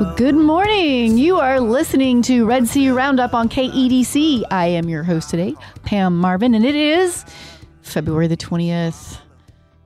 Good morning. You are listening to Red Sea Roundup on KEDC. I am your host today, Pam Marvin, and it is February the 20th,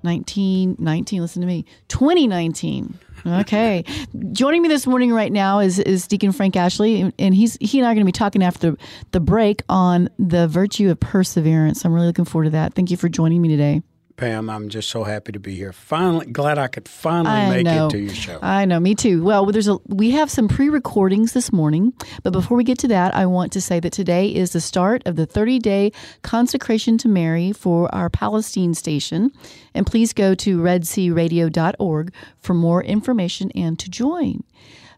1919. Listen to me, 2019. Okay. Joining me this morning right now is, is Deacon Frank Ashley, and he's he and I are going to be talking after the, the break on the virtue of perseverance. I'm really looking forward to that. Thank you for joining me today. Pam, I'm just so happy to be here. Finally, glad I could finally I make know. it to your show. I know, me too. Well, there's a we have some pre-recordings this morning, but before we get to that, I want to say that today is the start of the 30-day consecration to Mary for our Palestine station, and please go to redsearadio.org for more information and to join.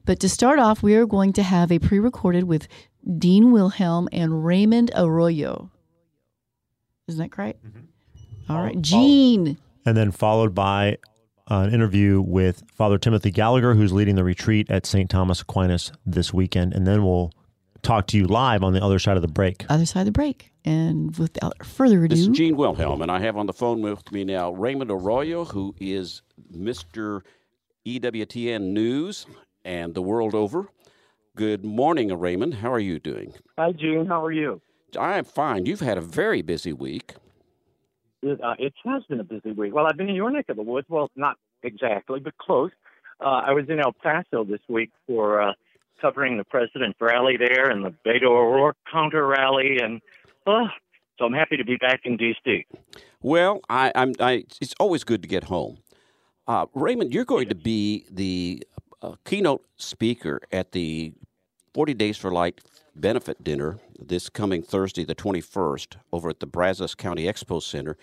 But to start off, we are going to have a pre-recorded with Gene Wilhelm and Raymond Arroyo. Isn't that correct? Mm-hmm. All right, Gene. And then followed by an interview with Father Timothy Gallagher, who's leading the retreat at St. Thomas Aquinas this weekend. And then we'll talk to you live on the other side of the break. Other side of the break. And without further ado, This is Gene Wilhelm, and I have on the phone with me now Raymond Arroyo, who is Mr. EWTN News and the world over. Good morning, Raymond. How are you doing? Hi, Gene. How are you? I am fine. You've had a very busy week. It, uh, it has been a busy week. Well, I've been in your neck of the woods. Well, not exactly, but close. Uh, I was in El Paso this week for uh, covering the president's rally there and the Beto O'Rourke counter rally, and uh, so I'm happy to be back in D.C. Well, I, I'm. I, it's always good to get home. Uh, Raymond, you're going to be the uh, keynote speaker at the 40 Days for Life benefit dinner this coming Thursday, the 21st, over at the Brazos County Expo Center.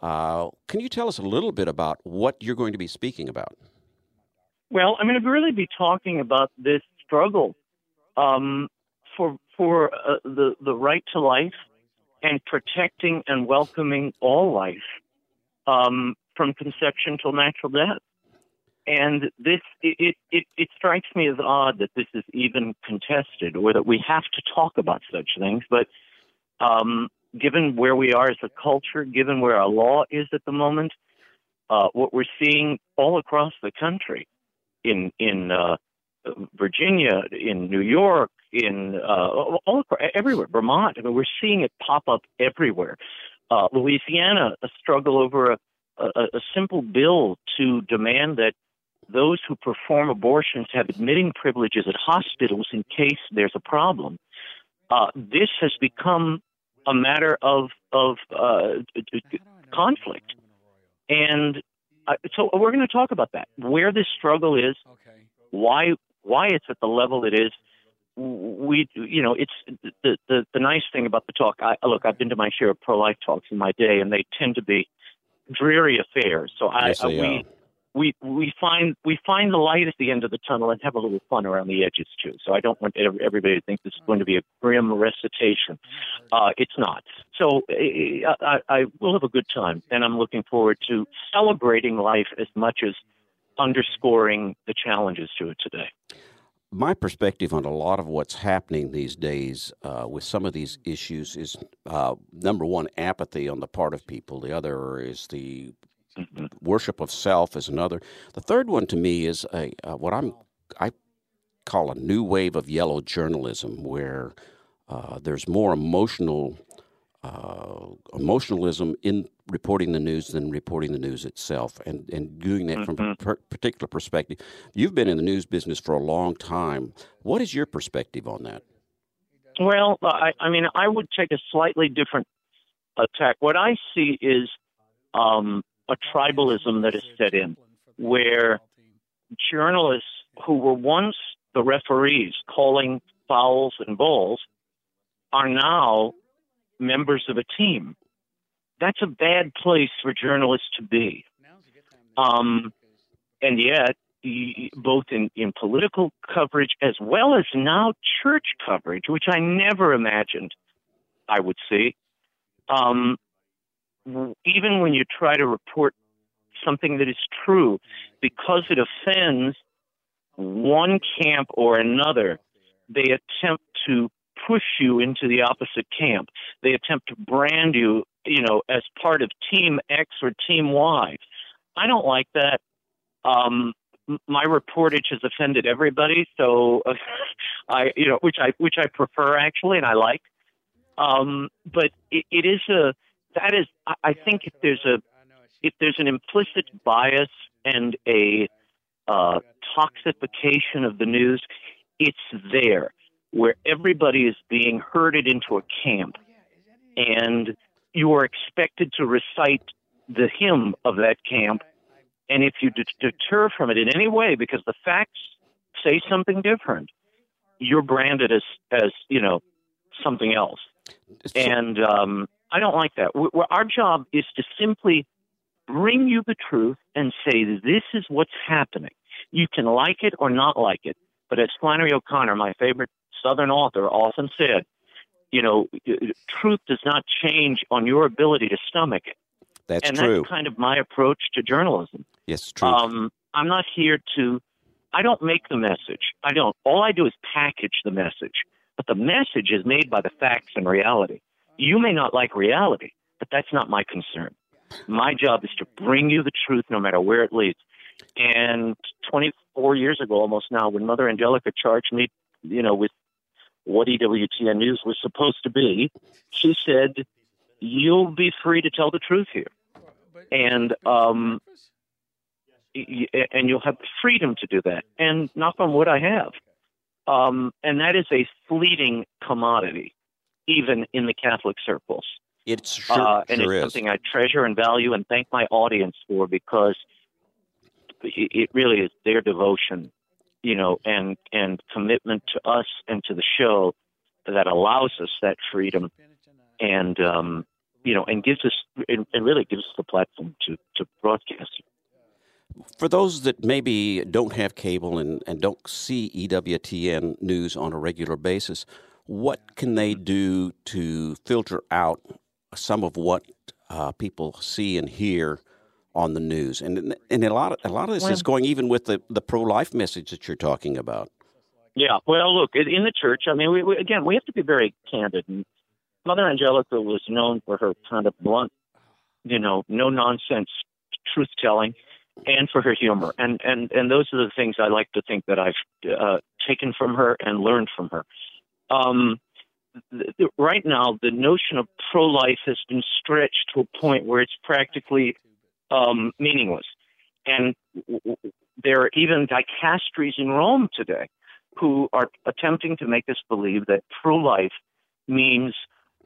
Uh, can you tell us a little bit about what you're going to be speaking about? Well, I'm going to really be talking about this struggle um, for for uh, the the right to life and protecting and welcoming all life um, from conception till natural death. And this it, it it strikes me as odd that this is even contested or that we have to talk about such things. But um, given where we are as a culture, given where our law is at the moment, uh, what we're seeing all across the country in in uh, Virginia, in New York, in uh, all across, everywhere, Vermont. I mean, we're seeing it pop up everywhere. Uh, Louisiana, a struggle over a, a, a simple bill to demand that those who perform abortions have admitting privileges at hospitals in case there's a problem. Uh, this has become a matter of of uh, conflict, and uh, so we're going to talk about that. Where this struggle is, Okay. why why it's at the level it is. We, you know, it's the the, the nice thing about the talk. I, look, I've been to my share of pro life talks in my day, and they tend to be dreary affairs. So I, Yes, they we are. We we find we find the light at the end of the tunnel and have a little fun around the edges too. So I don't want everybody to think this is going to be a grim recitation. Uh, it's not. So uh, I, I will have a good time, and I'm looking forward to celebrating life as much as underscoring the challenges to it today. my perspective on a lot of what's happening these days uh, with some of these issues is uh, number one, apathy on the part of people. The other is the worship of self is another. The third one to me is a uh, what I'm I call a new wave of yellow journalism, where uh, there's more emotional uh, emotionalism in reporting the news than reporting the news itself, and and doing that from a per- particular perspective. You've been in the news business for a long time. What is your perspective on that? Well, I, I mean, I would take a slightly different attack. What I see is um, a tribalism that is set in, where journalists who were once the referees calling fouls and balls are now members of a team. That's a bad place for journalists to be. Um, and yet, both in, in political coverage as well as now church coverage, which I never imagined I would see. Um, even when you try to report something that is true, because it offends one camp or another, they attempt to push you into the opposite camp. They attempt to brand you, you know, as part of Team X or Team Y. I don't like that. Um, my reportage has offended everybody, so uh, I, you know, which I which I prefer actually, and I like. Um, but it, it is a that is I, think if there's a if there's an implicit bias and a uh, toxification of the news, it's there where everybody is being herded into a camp, and you are expected to recite the hymn of that camp. And if you det- deter from it in any way because the facts say something different, you're branded as as you know something else. And um, I don't like that. we our job is to simply bring you the truth and say this is what's happening. You can like it or not like it, but as Flannery O'Connor, my favorite Southern author, often said, you know, truth does not change on your ability to stomach it. That's and true. that's kind of my approach to journalism. yes, true. Um, I'm not here to. I don't make the message. I don't. All I do is package the message. But the message is made by the facts and reality. You may not like reality, but that's not my concern. My job is to bring you the truth no matter where it leads. And 24 years ago, almost now, when Mother Angelica charged me, you know, with what EWTN News was supposed to be, she said, "You'll be free to tell the truth here." And um, and you'll have freedom to do that. And knock on wood, I have. Um, and that is a fleeting commodity, even in the Catholic circles. It's sure, uh, and sure it's is. something I treasure and value and thank my audience for because it, really is their devotion, you know, and and commitment to us and to the show that allows us that freedom and um, you know and gives us and, and really gives us the platform to to broadcast. For those that maybe don't have cable and, and don't see EWTN news on a regular basis, what can they do to filter out some of what uh, people see and hear on the news? And and a lot of, a lot of this is going even with the, the pro life message that you're talking about. Yeah, well, look, in in the church, I mean, we, we, again, we have to be very candid. And Mother Angelica was known for her kind of blunt, you know, no nonsense truth telling, and for her humor. And and and those are the things I like to think that I've uh, taken from her and learned from her. Um, th- th- right now, the notion of pro life has been stretched to a point where it's practically um, meaningless. And w- w- there are even dicasteries in Rome today who are attempting to make us believe that pro life means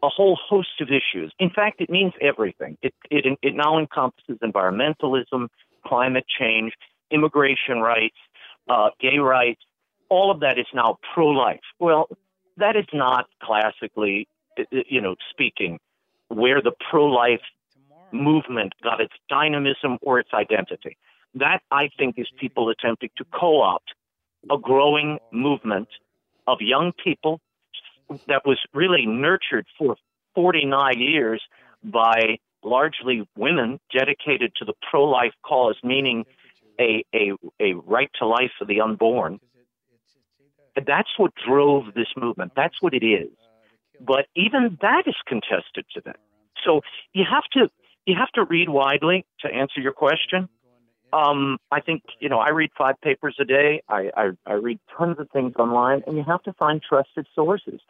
a whole host of issues. In fact, it means everything. It, it, it now encompasses environmentalism, climate change, immigration rights, uh, gay rights. All of that is now pro life. Well, that is not classically, uh, you know, speaking, where the pro life movement got its dynamism or its identity. That, I think, is people attempting to co opt a growing movement of young people that was really nurtured for 49 years by largely women dedicated to the pro life cause, meaning a, a, a right to life for the unborn. That's what drove this movement. That's what it is. But even that is contested today. So you have to you have to read widely to answer your question. Um, I think you know I read five papers a day. I, I I read tons of things online, and you have to find trusted sources.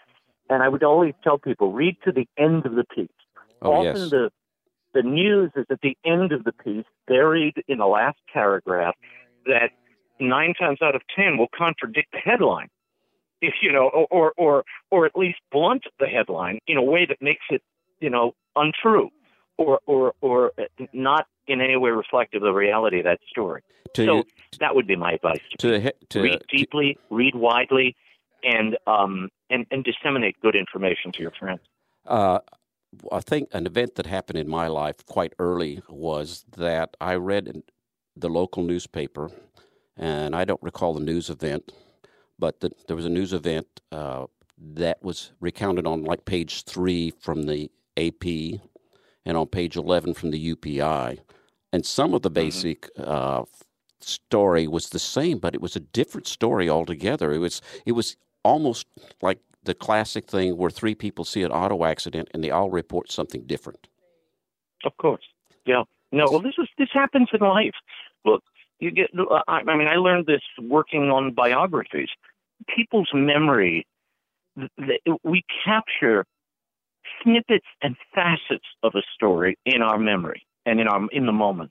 And I would always tell people read to the end of the piece. Oh, Often yes. the the news is at the end of the piece, buried in the last paragraph, that nine times out of ten will contradict the headline. If you know, or, or or at least blunt the headline in a way that makes it you know untrue, or or or not in any way reflective of the reality of that story. To, so that would be my advice. to, he- to, read deeply, read widely, and um and and disseminate good information to your friends. Uh, I think an event that happened in my life quite early was that I read the local newspaper and I don't recall the news event, but the, there was a news event uh, that was recounted on like page three from the AP and on page 11 from the UPI. And some of the basic uh, story was the same, but it was a different story altogether. It was it was almost like the classic thing where three people see an auto accident and they all report something different. Of course. Yeah. No. Well, this is this happens in life. Look, you get. I I mean, I learned this working on biographies. People's memory. We capture snippets and facets of a story in our memory and in our in the moment.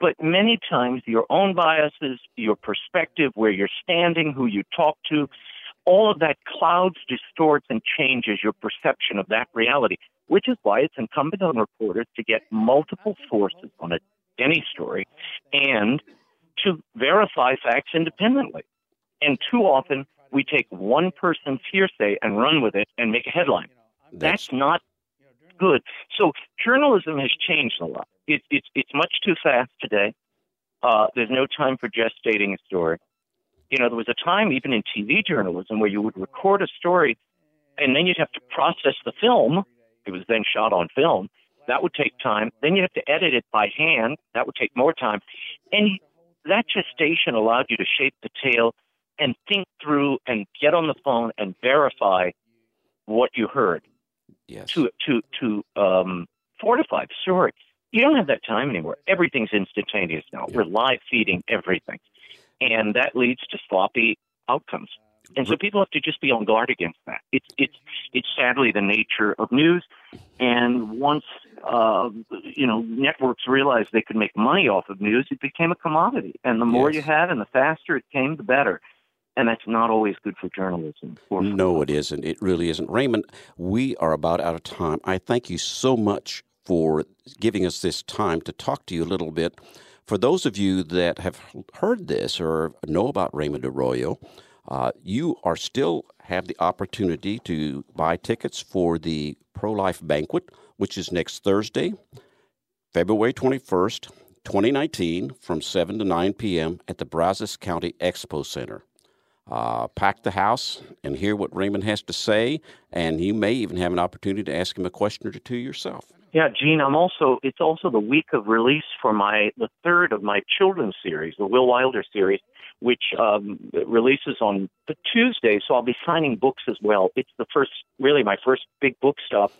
But many times, your own biases, your perspective, where you're standing, who you talk to, all of that clouds, distorts, and changes your perception of that reality. Which is why it's incumbent on reporters to get multiple sources on any story and to verify facts independently. And too often, we take one person's hearsay and run with it and make a headline. That's not good. So journalism has changed a lot. It, it's it's much too fast today. Uh, there's no time for gestating a story. You know, there was a time even in TV journalism where you would record a story, and then you'd have to process the film. It was then shot on film. That would take time. Then you have to edit it by hand. That would take more time. And that gestation allowed you to shape the tale and think through and get on the phone and verify what you heard Yes. to to to um, fortify the story. You don't have that time anymore. Everything's instantaneous now. We're live feeding everything, and that leads to sloppy outcomes. And so people have to just be on guard against that. It's it's it's sadly the nature of news. And once uh, you know networks realized they could make money off of news, it became a commodity. And the more Yes. you had, and the faster it came, the better. And that's not always good for journalism. For No, it isn't. It really isn't. Raymond, we are about out of time. I thank you so much for giving us this time to talk to you a little bit. For those of you that have heard this or know about Raymond Arroyo, uh, you are still have the opportunity to buy tickets for the pro life banquet, which is next Thursday, February 21st, 2019, from 7 to 9 p.m. at the Brazos County Expo Center uh, pack the house and hear what Raymond has to say, and you may even have an opportunity to ask him a question or two yourself. Yeah, Gene, I'm also it's also the week of release for my the third of my children's series, the Will Wilder series, which um, releases on the Tuesday. So I'll be signing books as well. It's the first, really, my first big book stop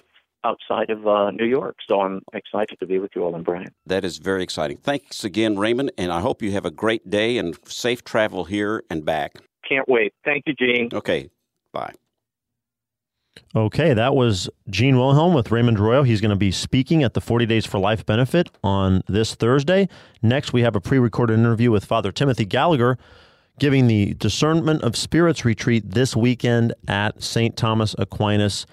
outside of uh, New York. So I'm excited to be with you all in Bryan. That is very exciting. Thanks again, Raymond, and I hope you have a great day and safe travel here and back. Can't wait. Thank you, Gene. Okay, bye. Okay, that was Gene Wilhelm with Raymond Arroyo. He's going to be speaking at the 40 Days for Life benefit on this Thursday. Next, we have a pre recorded interview with Father Timothy Gallagher giving the Discernment of Spirits retreat this weekend at St. Thomas Aquinas.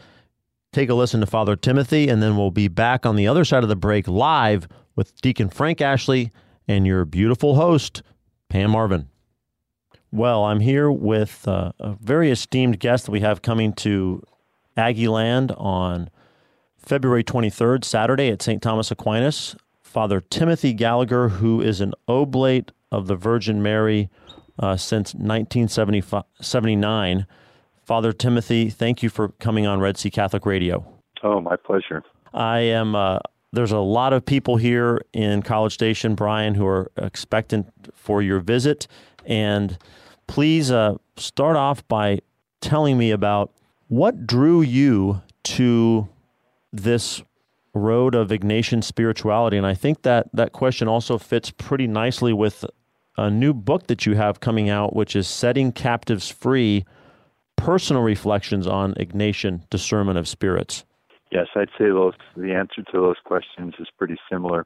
Take a listen to Father Timothy, and then we'll be back on the other side of the break live with Deacon Frank Ashley and your beautiful host, Pam Marvin. Well, I'm here with uh, a very esteemed guest that we have coming to Aggie Land on February 23rd, Saturday at St. Thomas Aquinas. Father Timothy Gallagher, who is an oblate of the Virgin Mary uh, since 1979. Father Timothy, thank you for coming on Red Sea Catholic Radio. Oh, my pleasure. I am. Uh, there's a lot of people here in College Station, Bryan, who are expectant for your visit. And please uh, start off by telling me about what drew you to this road of Ignatian spirituality. And I think that that question also fits pretty nicely with a new book that you have coming out, which is Setting Captives Free Personal Reflections on Ignatian Discernment of Spirits. Yes, I'd say those the answer to those questions is pretty similar.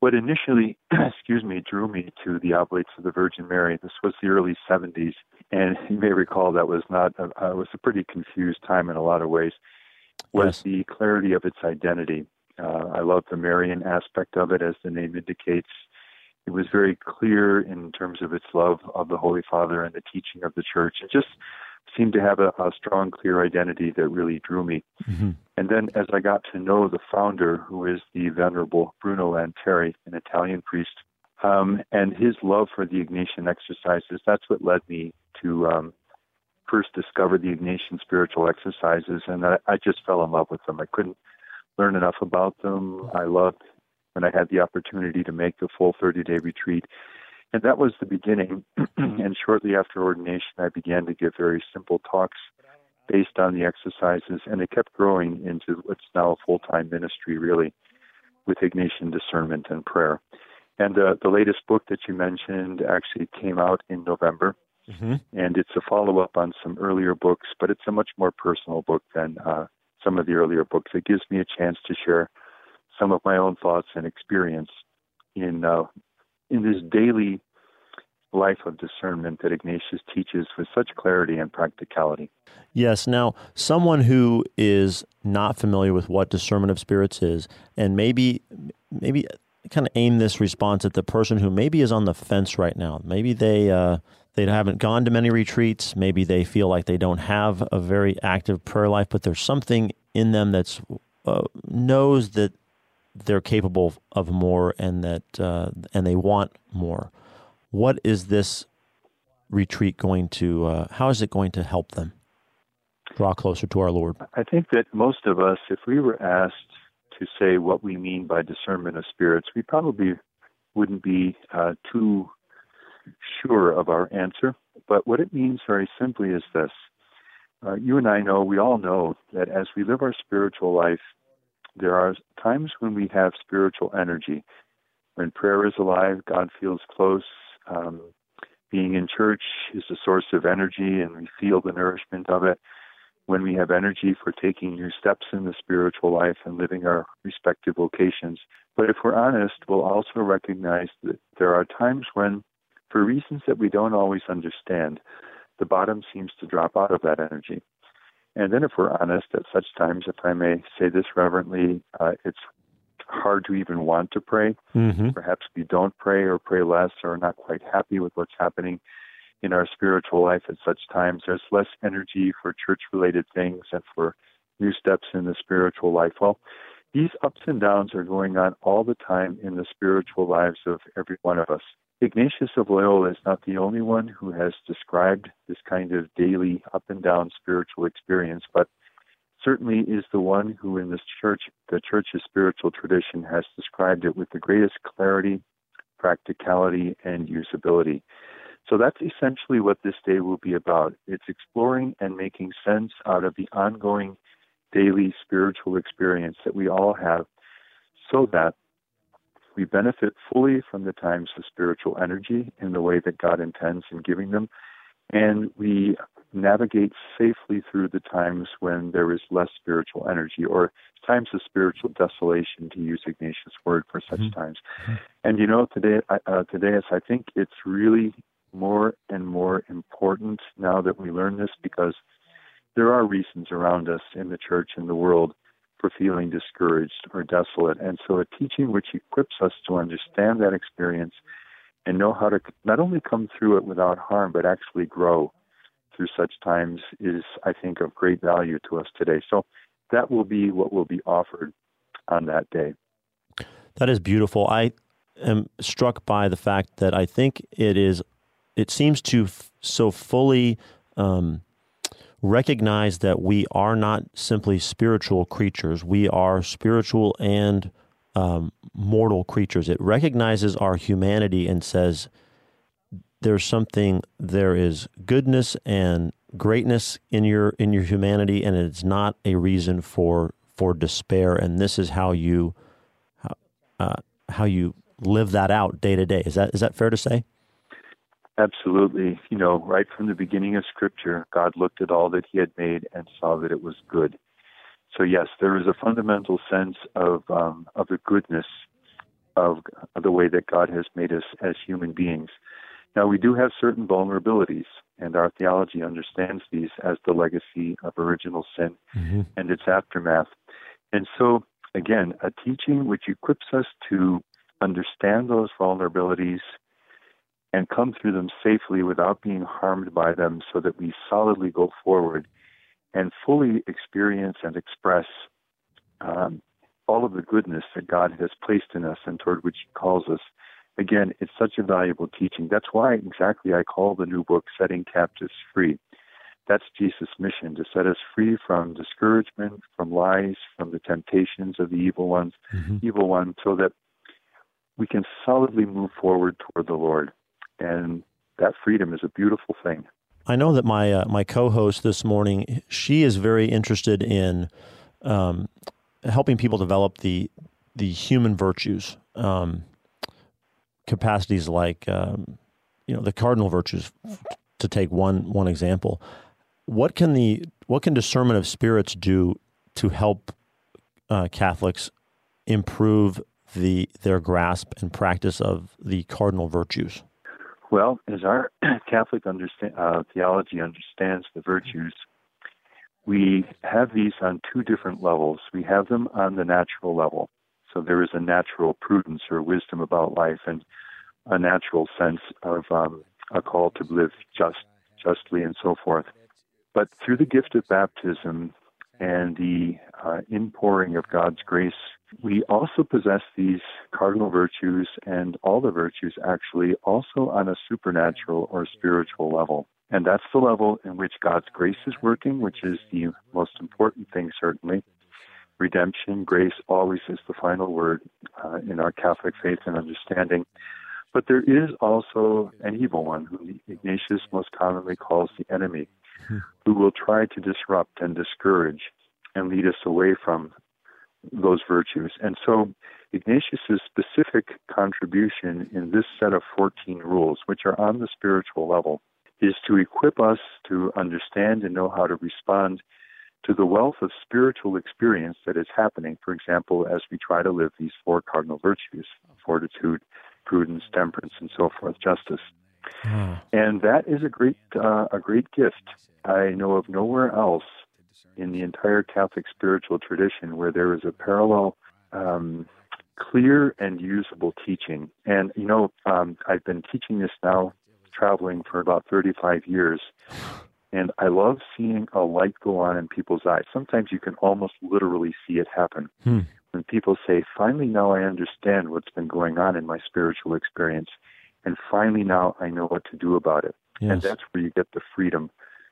What initially, excuse me, drew me to the Oblates of the Virgin Mary. This was the early 70s, and you may recall that was not a, uh, was a pretty confused time in a lot of ways. Was Yes. the clarity of its identity. Uh, I love the Marian aspect of it, as the name indicates. It was very clear in terms of its love of the Holy Father and the teaching of the Church. It just seemed to have a, a strong, clear identity that really drew me. And then as I got to know the founder, who is the Venerable Bruno Lanteri, an Italian priest, Um, and his love for the Ignatian exercises, that's what led me to um, first discover the Ignatian spiritual exercises. And I, I just fell in love with them. I couldn't learn enough about them. I loved when I had the opportunity to make the full 30 day retreat. And that was the beginning. and shortly after ordination, I began to give very simple talks based on the exercises, and it kept growing into what's now a full time ministry, really, with Ignatian discernment and prayer. And uh, the latest book that you mentioned actually came out in November, mm-hmm. and it's a follow up on some earlier books, but it's a much more personal book than uh, some of the earlier books. It gives me a chance to share some of my own thoughts and experience in uh, in this daily life of discernment that Ignatius teaches with such clarity and practicality. Yes. Now, someone who is not familiar with what discernment of spirits is, and maybe maybe kind of aim this response at the person who maybe is on the fence right now. Maybe they uh, they haven't gone to many retreats. Maybe they feel like they don't have a very active prayer life, but there's something in them that's uh, knows that they're capable of more and that uh, and they want more. What is this retreat going to? Uh, how is it going to help them draw closer to our Lord? I think that most of us, if we were asked to say what we mean by discernment of spirits, we probably wouldn't be uh, too sure of our answer. But what it means very simply is this. Uh, you and I know, we all know that as we live our spiritual life, there are times when we have spiritual energy. When prayer is alive, God feels close. Um, being in church is a source of energy, and we feel the nourishment of it. When we have energy for taking new steps in the spiritual life and living our respective vocations. But if we're honest, we'll also recognize that there are times when, for reasons that we don't always understand, the bottom seems to drop out of that energy. And then, if we're honest, at such times, if I may say this reverently, uh, it's hard to even want to pray. Mm-hmm. Perhaps we don't pray or pray less or are not quite happy with what's happening in our spiritual life at such times. There's less energy for church related things and for new steps in the spiritual life. Well, these ups and downs are going on all the time in the spiritual lives of every one of us. Ignatius of Loyola is not the only one who has described this kind of daily up and down spiritual experience, but certainly is the one who in this church, the church's spiritual tradition, has described it with the greatest clarity, practicality, and usability. So that's essentially what this day will be about. It's exploring and making sense out of the ongoing daily spiritual experience that we all have so that we benefit fully from the times of spiritual energy in the way that God intends in giving them, and we navigate safely through the times when there is less spiritual energy or times of spiritual desolation, to use Ignatius' word for such mm-hmm. times. Mm-hmm. And you know, today, uh, today, as I think it's really more and more important now that we learn this because there are reasons around us in the church and the world for feeling discouraged or desolate. And so a teaching which equips us to understand that experience and know how to not only come through it without harm, but actually grow through such times is, I think, of great value to us today. So that will be what will be offered on that day. That is beautiful. I am struck by the fact that I think it is, it seems to f- so fully um, recognize that we are not simply spiritual creatures, we are spiritual and um, mortal creatures. It recognizes our humanity and says there's something, there is goodness and greatness in your in your humanity, and it's not a reason for for despair. And this is how you uh, how you live that out day to day. Is that is that fair to say? Absolutely. You know, right from the beginning of Scripture, God looked at all that He had made and saw that it was good. So yes, there is a fundamental sense of um, of the goodness of, of the way that God has made us as human beings. Now we do have certain vulnerabilities, and our theology understands these as the legacy of original sin mm-hmm. and its aftermath. And so, again, a teaching which equips us to understand those vulnerabilities and come through them safely without being harmed by them so that we solidly go forward and fully experience and express um, all of the goodness that God has placed in us and toward which He calls us again, it's such a valuable teaching. That's why exactly I call the new book Setting Captives Free. That's Jesus' mission to set us free from discouragement, from lies, from the temptations of the evil ones, evil one, so that we can solidly move forward toward the Lord. And that freedom is a beautiful thing. I know that my uh, my co-host this morning, she is very interested in um, helping people develop the the human virtues, um, capacities like um, you know the cardinal virtues. To take one one example, what can the what can discernment of spirits do to help uh, Catholics improve the their grasp and practice of the cardinal virtues? Well, as our Catholic understand, uh, theology understands the virtues, we have these on two different levels. We have them on the natural level. So there is a natural prudence or wisdom about life and a natural sense of um, a call to live just, justly and so forth. But through the gift of baptism and the uh, inpouring of God's grace, we also possess these cardinal virtues and all the virtues actually also on a supernatural or spiritual level. And that's the level in which God's grace is working, which is the most important thing, certainly. Redemption, grace always is the final word uh, in our Catholic faith and understanding. But there is also an evil one, whom Ignatius most commonly calls the enemy, who will try to disrupt and discourage and lead us away from those virtues. And so Ignatius's specific contribution in this set of 14 rules, which are on the spiritual level, is to equip us to understand and know how to respond to the wealth of spiritual experience that is happening, for example, as we try to live these four cardinal virtues fortitude, prudence, temperance, and so forth, justice. And that is a great, uh, a great gift. I know of nowhere else in the entire Catholic spiritual tradition where there is a parallel, um, clear and usable teaching. And you know, um, I've been teaching this now, traveling for about 35 years, and I love seeing a light go on in people's eyes. Sometimes you can almost literally see it happen. Hmm. When people say, finally now I understand what's been going on in my spiritual experience, and finally now I know what to do about it. Yes. And that's where you get the freedom,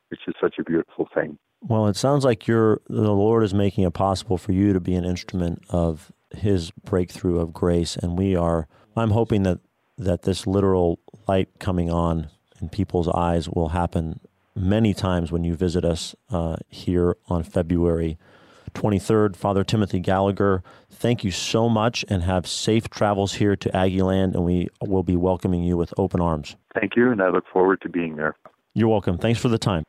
which is such a beautiful thing. Well, it sounds like you're the Lord is making it possible for you to be an instrument of His breakthrough of grace, and we are. I'm hoping that that this literal light coming on in people's eyes will happen many times when you visit us uh, here on February 23rd. Father Timothy Gallagher, thank you so much, and have safe travels here to Aggieland, and we will be welcoming you with open arms. Thank you, and I look forward to being there. You're welcome. Thanks for the time.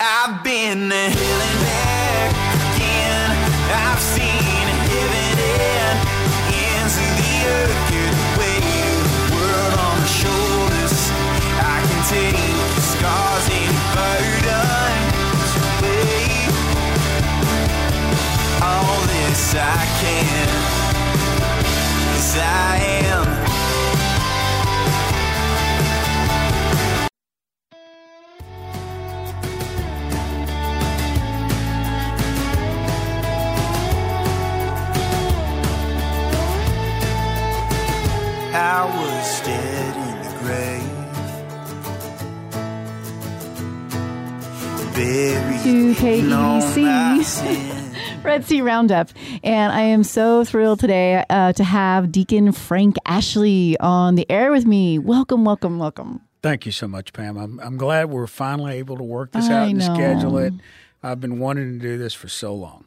I've been to back again. I've seen heaven and into the earth. I can, 'cause I am. I was dead in the grave. Buried in all my sin. Red Sea Roundup. And I am so thrilled today uh, to have Deacon Frank Ashley on the air with me. Welcome, welcome, welcome. Thank you so much, Pam. I'm, I'm glad we're finally able to work this I out and know. schedule it. I've been wanting to do this for so long.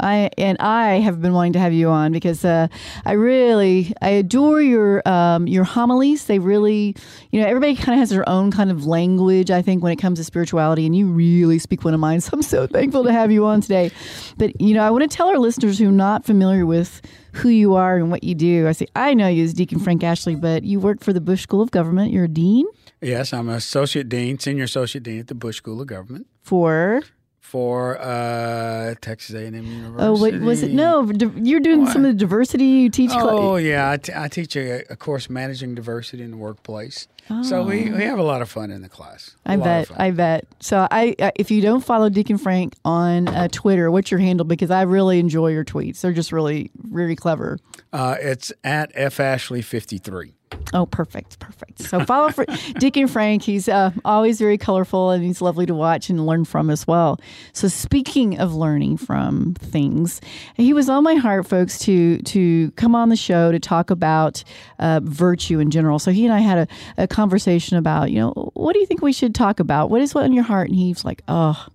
I and I have been wanting to have you on because uh, I really I adore your um, your homilies. They really, you know, everybody kind of has their own kind of language. I think when it comes to spirituality, and you really speak one of mine. So I'm so thankful to have you on today. But you know, I want to tell our listeners who are not familiar with who you are and what you do. I say I know you as Deacon Frank Ashley, but you work for the Bush School of Government. You're a dean Yes, I'm an associate dean, senior associate dean at the Bush School of Government. for for uh, Texas A&M University. Oh, wait, was it? No, you're doing some of the diversity you teach. Oh yeah, I, t- I teach a, a course managing diversity in the workplace. Oh. So we, we have a lot of fun in the class. A Oh. I bet. I bet. So I, uh, if you don't follow Deacon Frank on uh, Twitter, what's your handle? Because I really enjoy your tweets. They're just really, really clever. Uh, it's at f ashley fifty three. Oh, perfect, perfect. So follow for and Frank. He's uh, always very colorful and he's lovely to watch and learn from as well. So speaking of learning from things, he was on my heart, folks, to to come on the show to talk about uh, virtue in general. So he and I had a, a conversation about, you know, what do you think we should talk about? What is what on your heart? And he's like, oh.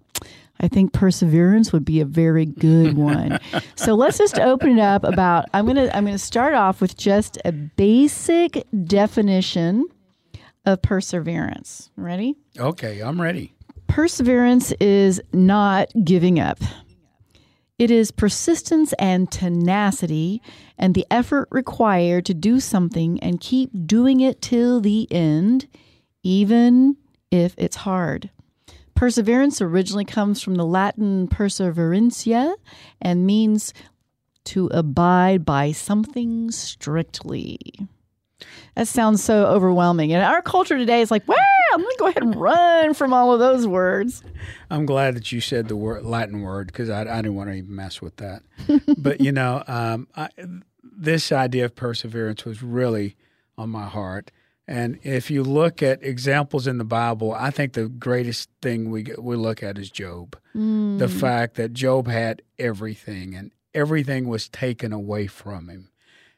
I think perseverance would be a very good one. so let's just open it up about I'm going to I'm going to start off with just a basic definition of perseverance. Ready? Okay, I'm ready. Perseverance is not giving up. It is persistence and tenacity and the effort required to do something and keep doing it till the end, even if it's hard. Perseverance originally comes from the Latin perseverantia and means to abide by something strictly. That sounds so overwhelming. And our culture today is like, wow, I'm going to go ahead and run from all of those words. I'm glad that you said the word Latin word because I, I didn't want to even mess with that. but you know, um, I, this idea of perseverance was really on my heart. And if you look at examples in the Bible, I think the greatest thing we we look at is Job. The fact that Job had everything and everything was taken away from him.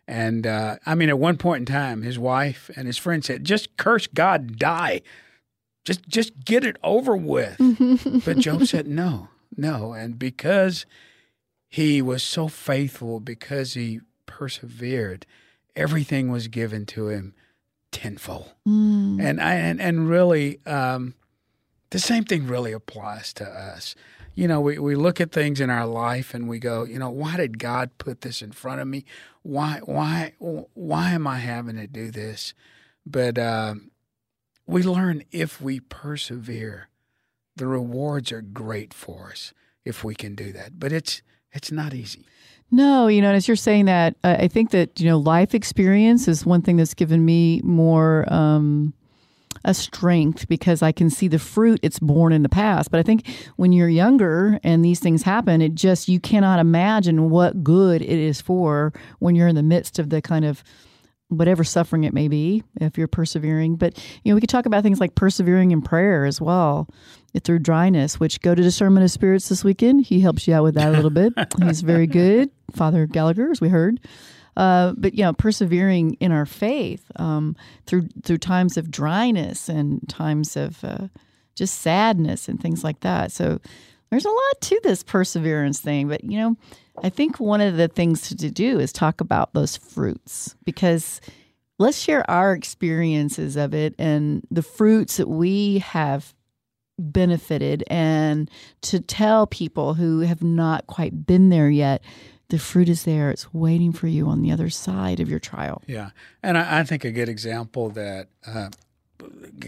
And uh, I mean, at one point in time, his wife and his friend said, "Just curse God, die, just just get it over with." but Job said, "No, no," and because he was so faithful, because he persevered, everything was given to him tenfold. And I and and really, um, the same thing really applies to us. You know, we, we look at things in our life and we go, you know, why did God put this in front of me? Why why why am I having to do this? But um, we learn if we persevere, the rewards are great for us if we can do that. But it's it's not easy. No, you know, as you're saying that, I I think that you know, life experience is one thing that's given me more um, a strength because I can see the fruit it's born in the past. But I think when you're younger and these things happen, it just you cannot imagine what good it is for when you're in the midst of the kind of whatever suffering it may be if you're persevering. But you know we could talk about things like persevering in prayer as well through dryness which go to discernment of spirits this weekend. He helps you out with that a little bit. He's very good. Father gallagher as we heard. Uh, but you know persevering in our faith um, through through times of dryness and times of uh, just sadness and things like that. So there's a lot to this perseverance thing but you know i think one of the things to do is talk about those fruits because let's share our experiences of it and the fruits that we have benefited. And to tell people who have not quite been there yet the fruit is there. It's waiting for you on the other side of your trial. Yeah, and I, I think a good example that uh,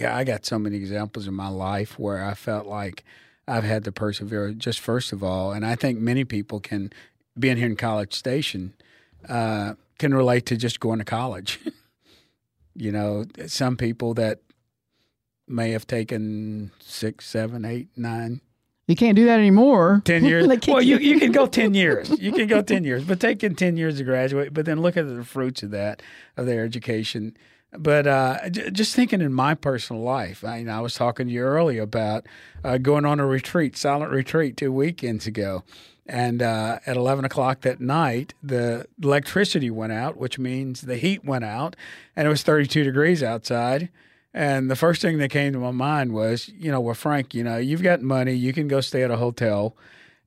I got so many examples in my life where I felt like I've had to persevere. Just first of all, and I think many people can, being here in College Station, uh, can relate to just going to college. you know, some people that may have taken six, seven, eight, nine, you can't do that anymore ten years. They well, you, you can go ten years. You can go ten years, but taking ten years to graduate. But then look at the fruits of that of their education. But uh, j- just thinking in my personal life, I, you know, I was talking to you earlier about uh, going on a retreat, silent retreat, two weekends ago, and uh, at eleven o'clock that night, the electricity went out, which means the heat went out, and it was thirty-two degrees outside. And the first thing that came to my mind was, you know, well, Frank, you know, you've got money, you can go stay at a hotel,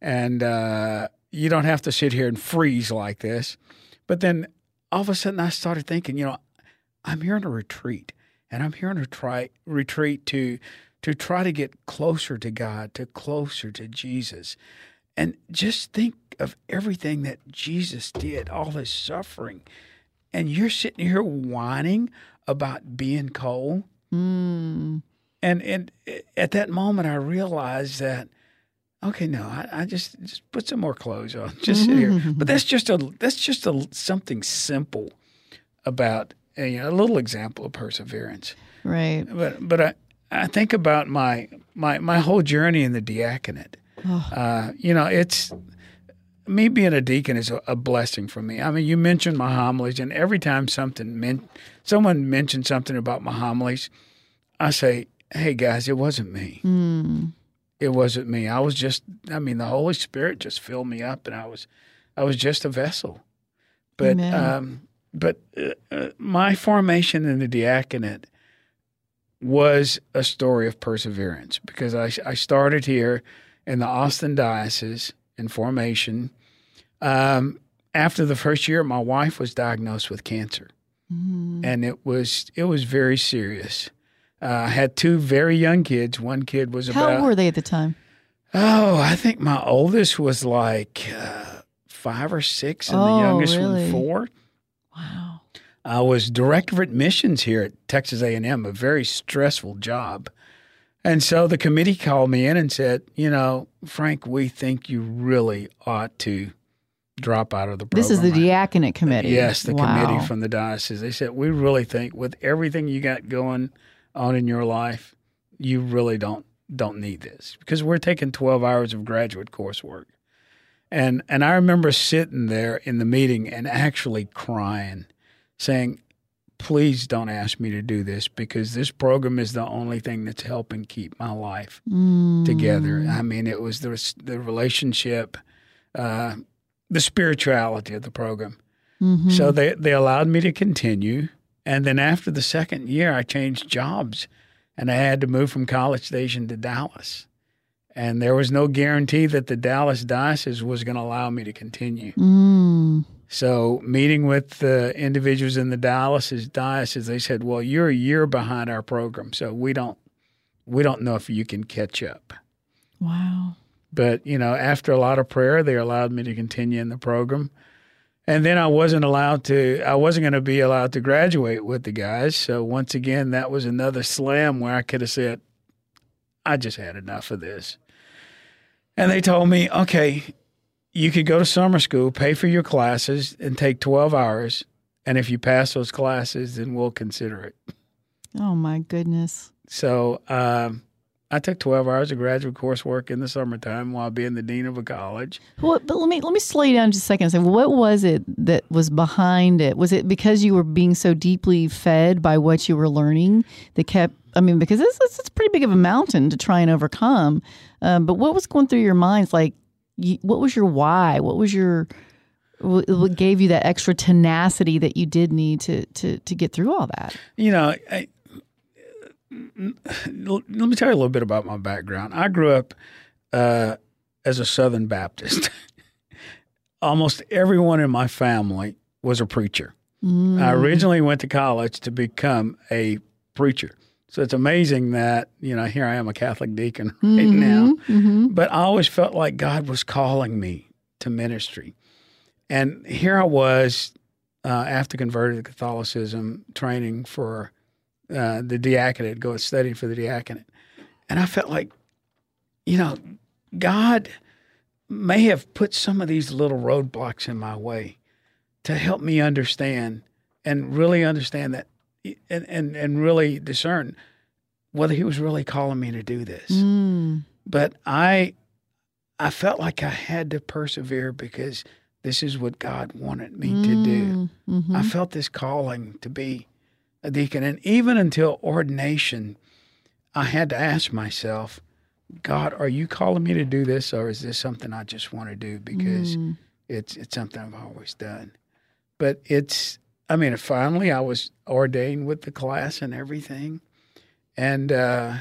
and uh, you don't have to sit here and freeze like this. But then all of a sudden, I started thinking, you know, I'm here on a retreat, and I'm here on a try, retreat to to try to get closer to God, to closer to Jesus, and just think of everything that Jesus did, all his suffering, and you're sitting here whining about being cold. Mm. And and at that moment, I realized that okay, no, I, I just just put some more clothes on, just sit here. But that's just a that's just a something simple about uh, you know, a little example of perseverance. Right. But but I I think about my my my whole journey in the diaconate. Uh, you know, it's me being a deacon is a, a blessing for me. I mean, you mentioned my homilies, and every time something men, someone mentioned something about my homilies, I say, "Hey guys, it wasn't me. It wasn't me. I was just. I mean, the Holy Spirit just filled me up, and I was, I was just a vessel. But um, but uh, uh, my formation in the diaconate was a story of perseverance because I, I started here in the Austin Diocese in formation. Um, after the first year, my wife was diagnosed with cancer, and it was it was very serious. Uh, I had two very young kids. One kid was How about old were they at the time? oh, I think my oldest was like uh, five or six, and Oh, the youngest really? one four. Wow. I was director of admissions here at Texas A&M, a very stressful job. And so the committee called me in and said, you know, Frank, we think you really ought to drop out of the program. This is the diaconate committee. Yes, the wow. committee from the diocese. They said, we really think with everything you got going on in your life, you really don't don't need this because we're taking 12 hours of graduate coursework. And and I remember sitting there in the meeting and actually crying, saying, "Please don't ask me to do this because this program is the only thing that's helping keep my life Mm. together." I mean, it was the the relationship, uh, the spirituality of the program. Mhm. So they they allowed me to continue, and then after the second year, I changed jobs, and I had to move from College Station to Dallas, and there was no guarantee that the Dallas diocese was going to allow me to continue. Mm. So meeting with the individuals in the Dallas diocese, they said, "Well, you're a year behind our program, so we don't we don't know if you can catch up." Wow. But you know, after a lot of prayer, they allowed me to continue in the program. And then I wasn't allowed to. I wasn't going to be allowed to graduate with the guys. So once again, that was another slam where I could have said, "I just had enough of this." And they told me, "Okay, you could go to summer school, pay for your classes, and take twelve hours. And if you pass those classes, then we'll consider it." Oh my goodness. So um, I took 12 hours of graduate coursework in the summertime while being the dean of a college. What, but let me let me slow you down just a second and say, what was it that was behind it? Was it because you were being so deeply fed by what you were learning that kept? I mean, because it's it's, it's pretty big of a mountain to try and overcome. Um, but what was going through your minds? Like, you, what was your why? What was your what gave you that extra tenacity that you did need to to to get through all that? You know, I, let me tell you a little bit about my background. I grew up uh, as a Southern Baptist. Almost everyone in my family was a preacher. I originally went to college to become a preacher. So it's amazing that, you know, here I am a Catholic deacon right now. But I always felt like God was calling me to ministry. And here I was, uh, after converted to Catholicism, training for uh, the diaconate, going studying for the diaconate. And I felt like, you know, God may have put some of these little roadblocks in my way to help me understand and really understand that and, and, and really discern whether he was really calling me to do this. Mm. But I I felt like I had to persevere because this is what God wanted me to do. Mm-hmm. I felt this calling to be a deacon. And even until ordination, I had to ask myself, God, are you calling me to do this or is this something I just want to do because Mm. it's it's something I've always done? But it's I mean, finally I was ordained with the class and everything. And uh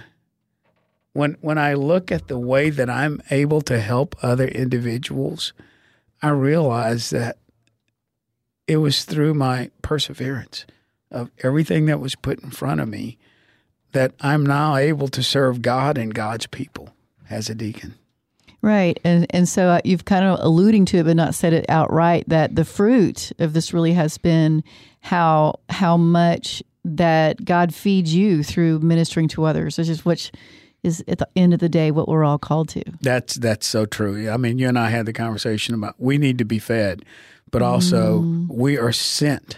when when I look at the way that I'm able to help other individuals, I realize that it was through my perseverance of everything that was put in front of me that I'm now able to serve God and God's people as a deacon. Right, and and so uh, you've kind of alluding to it, but not said it outright. That the fruit of this really has been how how much that God feeds you through ministering to others. Which is which is at the end of the day what we're all called to. That's that's so true. I mean, you and I had the conversation about we need to be fed, but also we are sent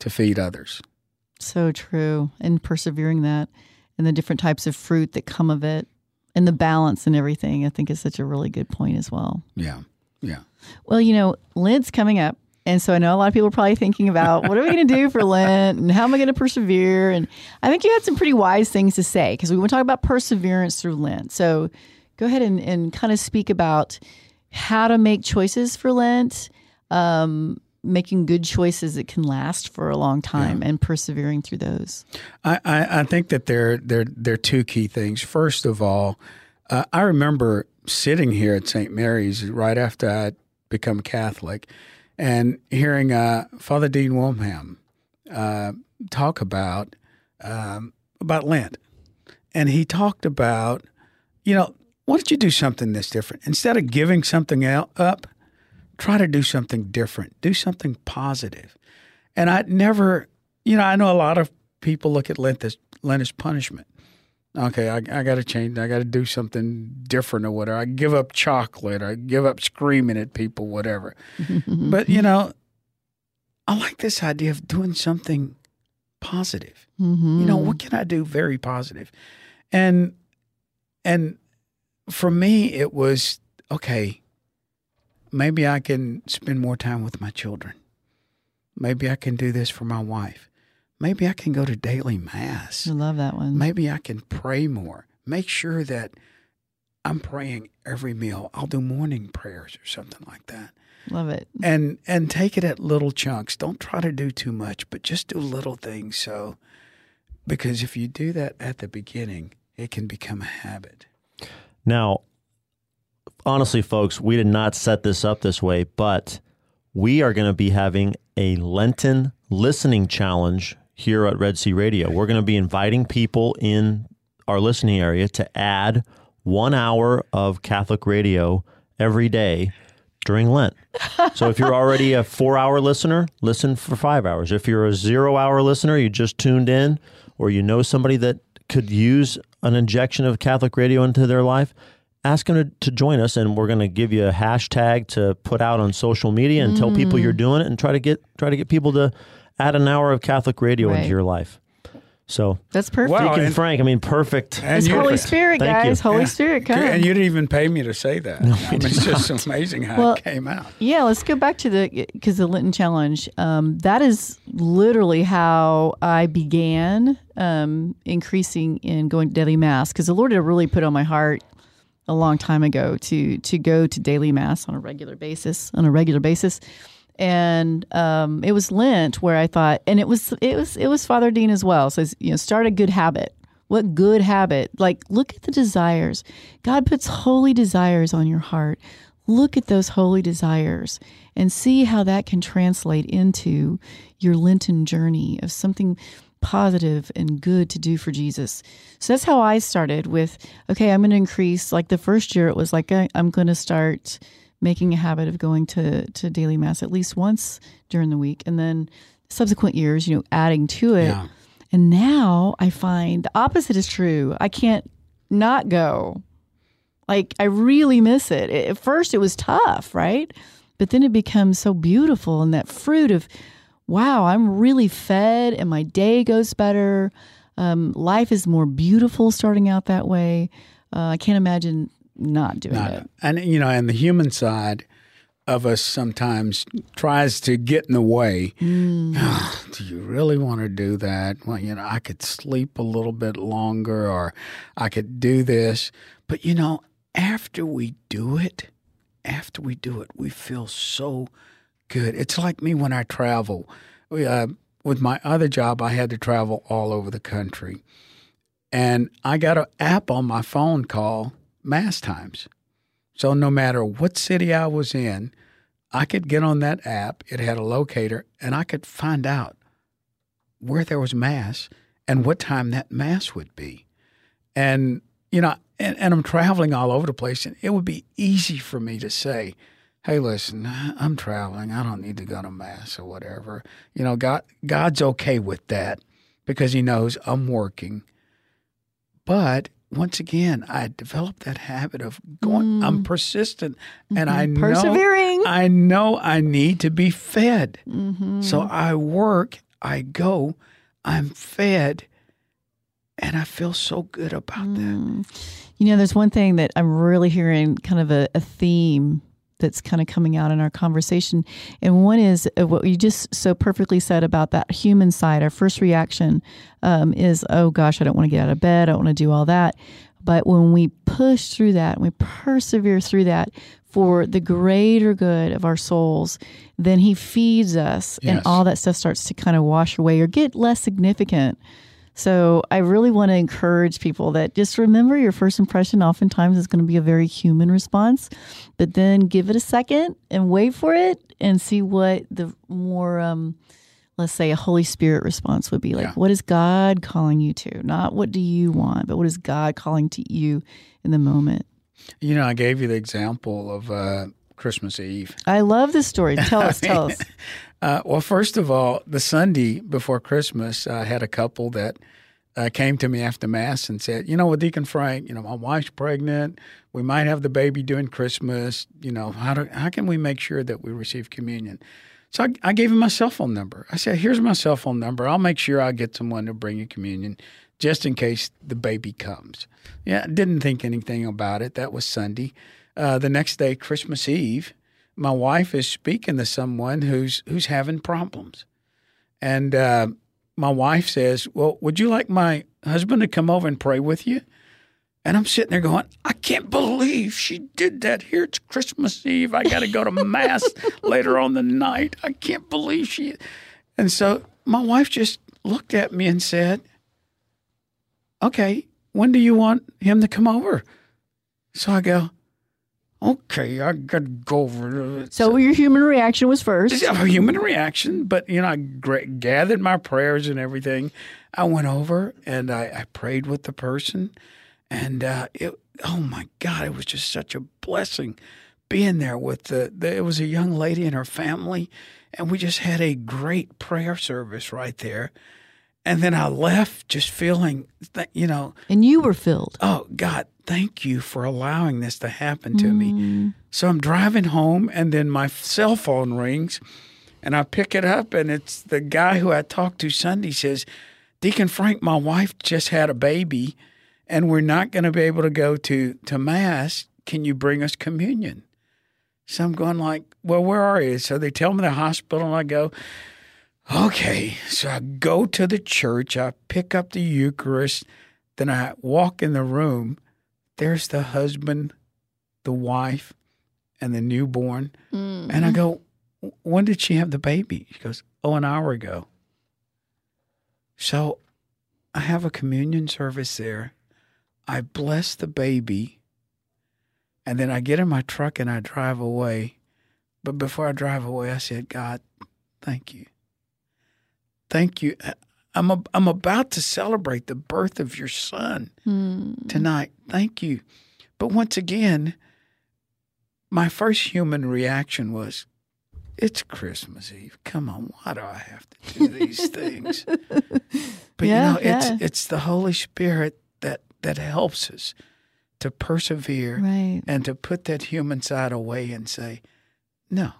to feed others. So true. And persevering that and the different types of fruit that come of it and the balance and everything, I think is such a really good point as well. Yeah, yeah. Well, you know, Lent's coming up. And so I know a lot of people are probably thinking about what are we going to do for Lent and how am I going to persevere? And I think you had some pretty wise things to say because we want to talk about perseverance through Lent. So go ahead and, and kind of speak about how to make choices for Lent, um, making good choices that can last for a long time and persevering through those. I, I, I think that there there there are two key things. First of all, uh, I remember sitting here at St. Mary's right after I'd become Catholic, and hearing uh, Father Gene Wilhelm uh, talk about um, about Lent, and he talked about, you know, why don't you do something that's different instead of giving something up? Try to do something different. Do something positive. And I never, you know, I know a lot of people look at Lent as Lent as punishment. Okay, I, I got to change. I got to do something different or whatever. I give up chocolate. I give up screaming at people, whatever. but you know, I like this idea of doing something positive. Mm-hmm. You know, what can I do very positive? And and for me, it was okay. Maybe I can spend more time with my children. Maybe I can do this for my wife. Maybe I can go to daily mass. I love that one. Maybe I can pray more. Make sure that I'm praying every meal. I'll do morning prayers or something like that. Love it. And and take it at little chunks. Don't try to do too much, but just do little things so because if you do that at the beginning, it can become a habit. Now, honestly, folks, we did not set this up this way, but we are going to be having a Lenten listening challenge here at Red Sea Radio. We're going to be inviting people in our listening area to add one hour of Catholic radio every day during Lent. So if you're already a four hour listener, listen for five hours. If you're a zero hour listener, you just tuned in, or you know somebody that could use an injection of Catholic radio into their life, ask them to, to join us, and we're going to give you a hashtag to put out on social media and tell people you're doing it, and try to get try to get people to add an hour of Catholic radio Right. into your life. So, That's perfect. Wow. Deacon and- Frank, I mean, perfect. It's you- Holy Spirit, Thank you. guys. Holy Yeah. Spirit, come. And you didn't even pay me to say that. I mean, it's just amazing how Well, it came out. Yeah, let's go back to the because the Lenten Challenge. Um, that is literally how I began um, increasing in going to daily mass because the Lord had really put on my heart a long time ago to to go to daily mass on a regular basis on a regular basis. And um, it was Lent where I thought, and it was it was it was Father Gene as well. Says you know, start a good habit. What good habit? Like look at the desires. God puts holy desires on your heart look at those holy desires and see how that can translate into your Lenten journey of something positive and good to do for Jesus. So that's how I started with okay, I'm going to increase. Like the first year, it was like I, I'm going to start making a habit of going to, to daily mass at least once during the week. And then subsequent years, you know, adding to it. Yeah. And now I find the opposite is true. I can't not go. Like I really miss it. At first it was tough, right? But then it becomes so beautiful and that fruit of wow, I'm really fed and my day goes better. Um, life is more beautiful starting out that way. Uh, I can't imagine not doing Not- it. And you know, and the human side of us sometimes tries to get in the way. "Ah, do you really want to do that? Well, you know, I could sleep a little bit longer, or I could do this. But you know, after we do it, after we do it, we feel so good. It's like me when I travel. Uh, with my other job, I had to travel all over the country. And I got an app on my phone called Mass Times. So no matter what city I was in, I could get on that app. It had a locator, and I could find out where there was mass and what time that mass would be. And you know, and, and I'm traveling all over the place, and it would be easy for me to say, "Hey, listen, I'm traveling. I don't need to go to mass or whatever." You know, God, God's okay with that because He knows I'm working. But once again, I developed that habit of going. I'm persistent, and I know Persevering. I know I need to be fed. Mm-hmm. So I work. I go. I'm fed, and I feel so good about that. Mm. You know, there's one thing that I'm really hearing kind of a, a theme that's kind of coming out in our conversation. And one is uh, what you just so perfectly said about that human side. Our first reaction um, is, oh gosh, I don't want to get out of bed. I don't want to do all that. But when we push through that, and we persevere through that for the greater good of our souls, then He feeds us, and all that stuff starts to kind of wash away or get less significant. So I really want to encourage people that just remember your first impression oftentimes is going to be a very human response, but then give it a second and wait for it and see what the more, um, let's say, a Holy Spirit response would be like. Yeah. What is God calling you to? Not what do you want, but what is God calling to you in the moment? You know, I gave you the example of uh, Christmas Eve. I love this story. Tell us, tell us. Uh, well, first of all, the Sunday before Christmas, I had a couple that uh, came to me after Mass and said, You know, with Deacon Frank, you know, my wife's pregnant. We might have the baby during Christmas. You know, how, do, how can we make sure that we receive communion? So I, I gave him my cell phone number. I said, Here's my cell phone number. I'll make sure I get someone to bring you communion just in case the baby comes. Yeah, didn't think anything about it. That was Sunday. Uh, the next day, Christmas Eve, my wife is speaking to someone who's who's having problems, and uh, my wife says, "Well, would you like my husband to come over and pray with you?" And I'm sitting there going, "I can't believe she did that. Here it's Christmas Eve. I got to go to mass later on the night. I can't believe she." And so my wife just looked at me and said, "Okay, when do you want him to come over?" So I go, "Okay, I got to go over." So your human reaction was first. A human reaction, but you know, I gathered my prayers and everything. I went over and I, I prayed with the person, and uh, it. Oh my God! It was just such a blessing being there with the, the. It was a young lady and her family, and we just had a great prayer service right there. And then I left just feeling, that, you know, And you were filled. oh God, thank you for allowing this to happen to me. Mm-hmm. So I'm driving home, and then my cell phone rings, and I pick it up, and it's the guy who I talked to Sunday says, Deacon Frank, my wife just had a baby, and we're not going to be able to go to to mass. Can you bring us communion? So I'm going like, well, where are you? So they tell me the hospital, and I go, okay. So I go to the church, I pick up the Eucharist, then I walk in the room. There's the husband, the wife, and the newborn. And I mm-hmm. go, when did she have the baby? She goes, oh, an hour ago. So I have a communion service there. I bless the baby. And then I get in my truck and I drive away. But before I drive away, I said, God, thank you. Thank you. Uh, I'm, a, I'm about to celebrate the birth of your son hmm. tonight. Thank you. But once again, my first human reaction was, it's Christmas Eve. Come on, why do I have to do these things? But Yeah, you know, it's yeah. it's the Holy Spirit that that helps us to persevere Right. and to put that human side away and say, No.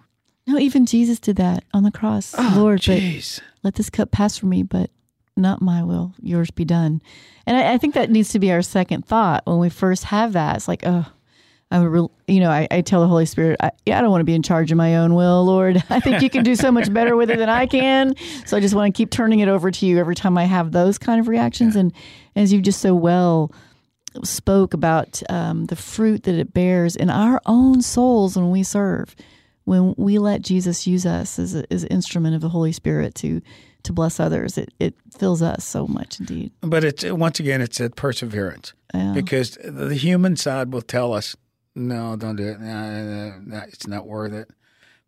No, even Jesus did that on the cross. Oh, Lord, but let this cup pass from me, but not my will, yours be done. And I, I think that needs to be our second thought when we first have that. It's like, oh, I would, you know, I, I tell the Holy Spirit, I, yeah, I don't want to be in charge of my own will, Lord. I think you can do so much better with it than I can. So I just want to keep turning it over to you every time I have those kind of reactions. And as you just so well spoke about um, the fruit that it bears in our own souls when we serve, when we let Jesus use us as, a, as an instrument of the Holy Spirit to to bless others, it, it fills us so much indeed. But it's once again, it's a perseverance Yeah. because the human side will tell us, "No, don't do it. No, no, no, it's not worth it."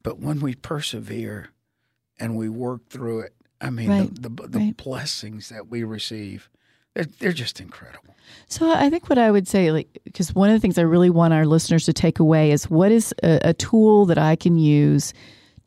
But when we persevere and we work through it, I mean, Right, the, the, the right. blessings that we receive, they're, they're just incredible. So I think what I would say, like, because one of the things I really want our listeners to take away is what is a, a tool that I can use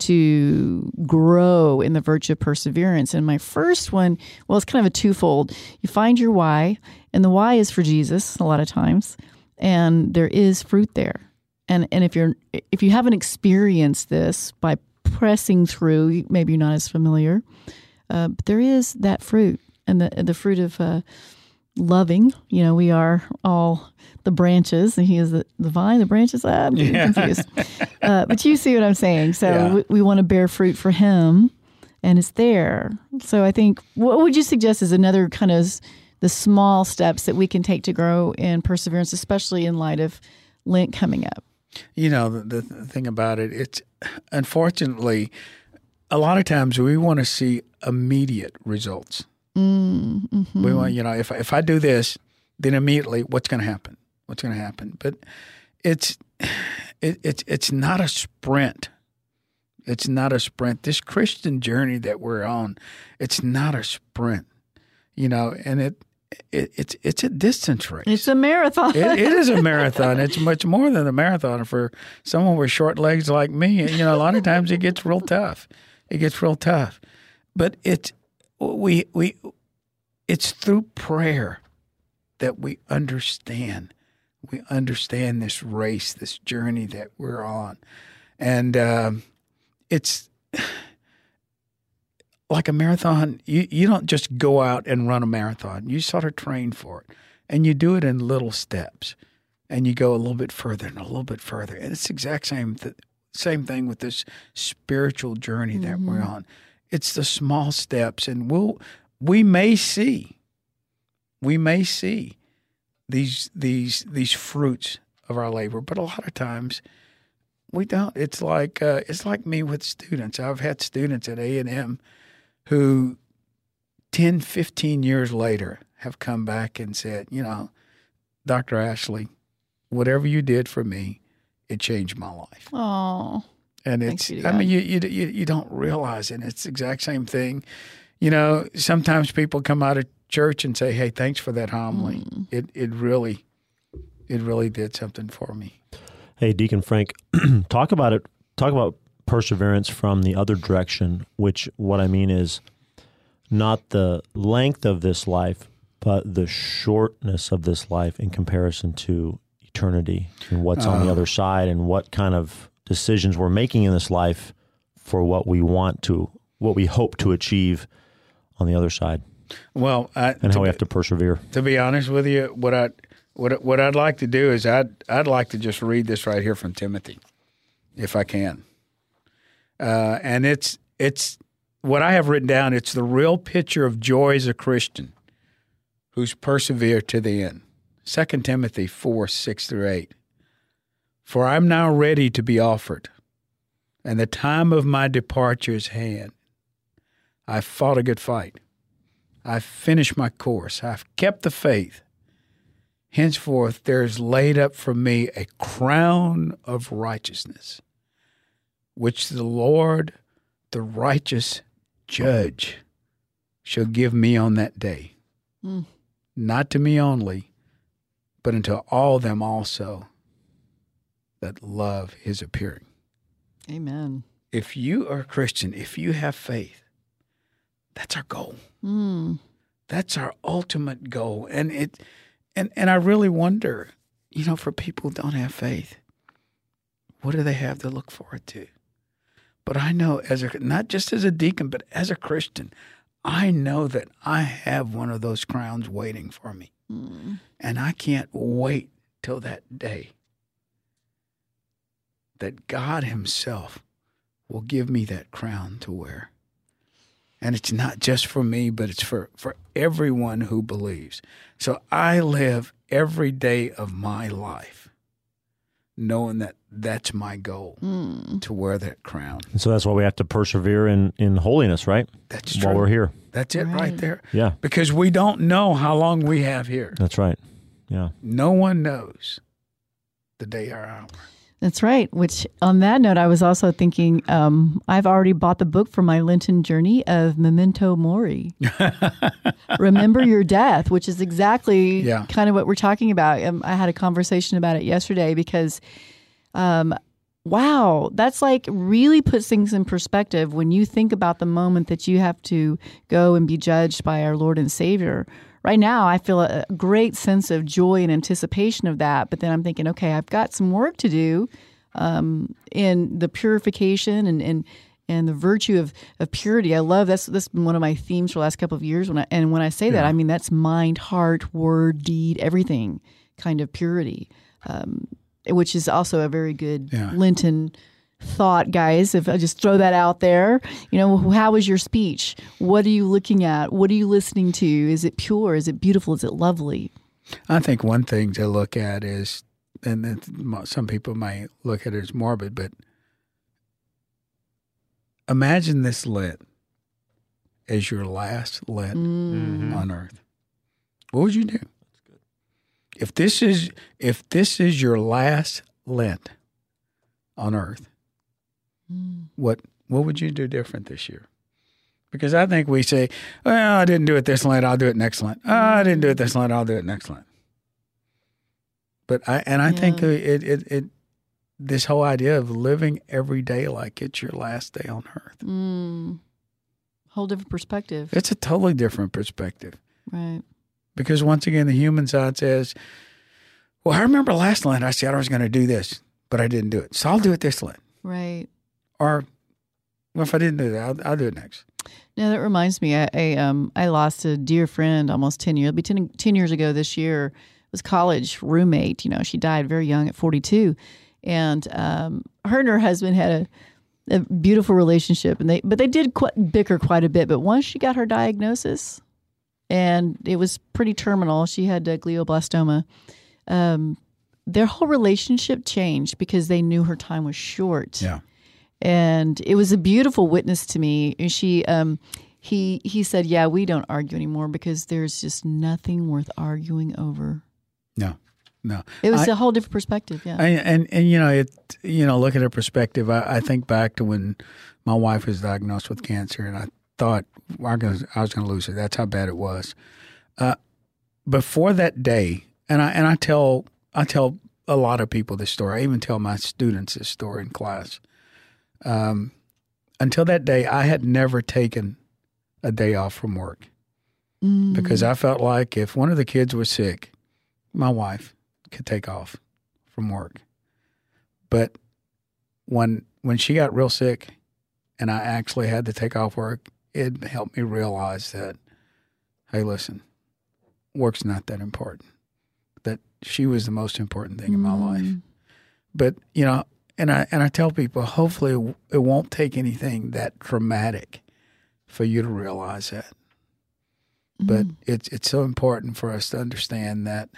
to grow in the virtue of perseverance. And my first one, well, it's kind of a twofold. You find your why, and the why is for Jesus a lot of times, and there is fruit there. And and if you're if you haven't experienced this by pressing through, maybe you're not as familiar, uh, but there is that fruit, and the the fruit of uh, loving. You know, we are all the branches, and he is the, the vine, the branches. Ah, I'm Yeah. confused. Uh, but you see what I'm saying. So Yeah. we, we want to bear fruit for him, and it's there. So I think what would you suggest is another kind of the small steps that we can take to grow in perseverance, especially in light of Lent coming up. You know, the, the thing about it, it's unfortunately, a lot of times we want to see immediate results. Mm-hmm. We want, you know, if if I do this, then immediately, what's going to happen? What's going to happen? But it's it, it's it's not a sprint. It's not a sprint. This Christian journey that we're on, it's not a sprint. You know, and it, it it's it's a distance race. It's a marathon. it, it is a marathon. It's much more than a marathon for someone with short legs like me. You know, a lot of times it gets real tough. It gets real tough, but it's we we it's through prayer that we understand. We understand this race, this journey that we're on, and um, it's like a marathon. You you don't just go out and run a marathon. You sort of train for it, and you do it in little steps, and you go a little bit further and a little bit further. And it's the exact same th- same thing with this spiritual journey that we're on. It's the small steps, and we'll we may see we may see these these these fruits of our labor, but a lot of times we don't. It's like uh, it's like me with students. I've had students at A and M who 10, 15 years later have come back and said, you know, Dr. Ashley, whatever you did for me, it changed my life. Oh, And it's, be to I mean, you, you, you, you don't realize it. It's the exact same thing. You know, sometimes people come out of church and say, hey, thanks for that homily. Mm. It, it really, it really did something for me. Hey, Deacon Frank, talk about it. Talk about perseverance from the other direction, which what I mean is not the length of this life, but the shortness of this life in comparison to eternity and what's on the other side and what kind of decisions we're making in this life for what we want to, what we hope to achieve on the other side, Well, I, and how we be, have to persevere. to be honest with you, what I, what, what I'd like to do is I'd, I'd like to just read this right here from Timothy, if I can. Uh, and it's, it's what I have written down. It's the real picture of joy as a Christian who's persevered to the end. 2 Timothy 4 6 through 8. For I'm now ready to be offered, and the time of my departure is hand. I've fought a good fight. I've finished my course. I've kept the faith. Henceforth, there is laid up for me a crown of righteousness, which the Lord, the righteous judge, shall give me on that day. Mm. Not to me only, but unto all them also that love his appearing. amen. If you are a Christian, if you have faith, that's our goal. Mm. That's our ultimate goal. And it and and I really wonder, you know, for people who don't have faith, what do they have to look forward to? But I know as a not just as a deacon, but as a Christian, I know that I have one of those crowns waiting for me. Mm. And I can't wait till that day that God Himself will give me that crown to wear. And it's not just for me, but it's for, for everyone who believes. So I live every day of my life knowing that that's my goal Mm. to wear that crown. And so that's why we have to persevere in, in holiness, right? That's true. While we're here. That's it right. Right. there. Yeah, Because we don't know how long we have here. that's right. Yeah. No one knows the day or hour. That's right. Which, on that note, I was also thinking um, I've already bought the book for my Lenten journey of Memento Mori. Remember your death, which is exactly Yeah. kind of what we're talking about. Um, I had a conversation about it yesterday because um, Wow, that's like really puts things in perspective when you think about the moment that you have to go and be judged by our Lord and Savior. Right now, I feel a great sense of joy and anticipation of that. But then I'm thinking, okay, I've got some work to do um, in the purification and, and and the virtue of, of purity. I love that's that's been one of my themes for the last couple of years. When I, and when I say that, I mean that's mind, heart, word, deed, everything kind of purity. Um, which is also a very good Yeah. Lenten thought, guys. If I just throw that out there, you know, how was your speech? What are you looking at? What are you listening to? Is it pure? Is it beautiful? Is it lovely? I think one thing to look at is, and some people might look at it as morbid, but imagine this Lent as your last Lent Mm. on earth. What would you do? If this is if this is your last Lent on earth, what what would you do different this year? Because I think we say, "Well, I didn't do it this Lent. I'll do it next Lent. Oh, I didn't do it this Lent. I'll do it next Lent." But I and I think it, it it this whole idea of living every day like it's your last day on earth. Mm. Whole different perspective. It's a totally different perspective. Right. Because once again, the human side says, Well, I remember last Lent I said I was going to do this, but I didn't do it. So I'll do it this Lent. Right. Or, well, if I didn't do that, I'll, I'll do it next. No, that reminds me. I, I um I lost a dear friend almost ten years. It'll be 10, 10 years ago this year. It was college roommate. You know, she died very young at forty two, and um, her and her husband had a, a beautiful relationship, and they but they did quite, bicker quite a bit. But once she got her diagnosis, and it was pretty terminal, she had glioblastoma. Um, their whole relationship changed because they knew her time was short Yeah. And it was a beautiful witness to me. And She, um, he, he said, "Yeah, we don't argue anymore because there's just nothing worth arguing over." No, no. It was I- a whole different perspective. Yeah, I, and, and, you know, it, you know, look at her perspective. I, I think back to when my wife was diagnosed with cancer and I thought I was, I was going to lose her. That's how bad it was. Uh, before that day, and I, and I tell, I tell a lot of people this story. I even tell my students this story in class. Um, until that day, I had never taken a day off from work Mm. because I felt like if one of the kids was sick, my wife could take off from work. But when when she got real sick and I actually had to take off work, it helped me realize that hey, listen, work's not that important. That she was the most important thing in my life. Mm. But, you know, and I and I tell people hopefully it won't take anything that dramatic for you to realize that but Mm. it's it's so important for us to understand that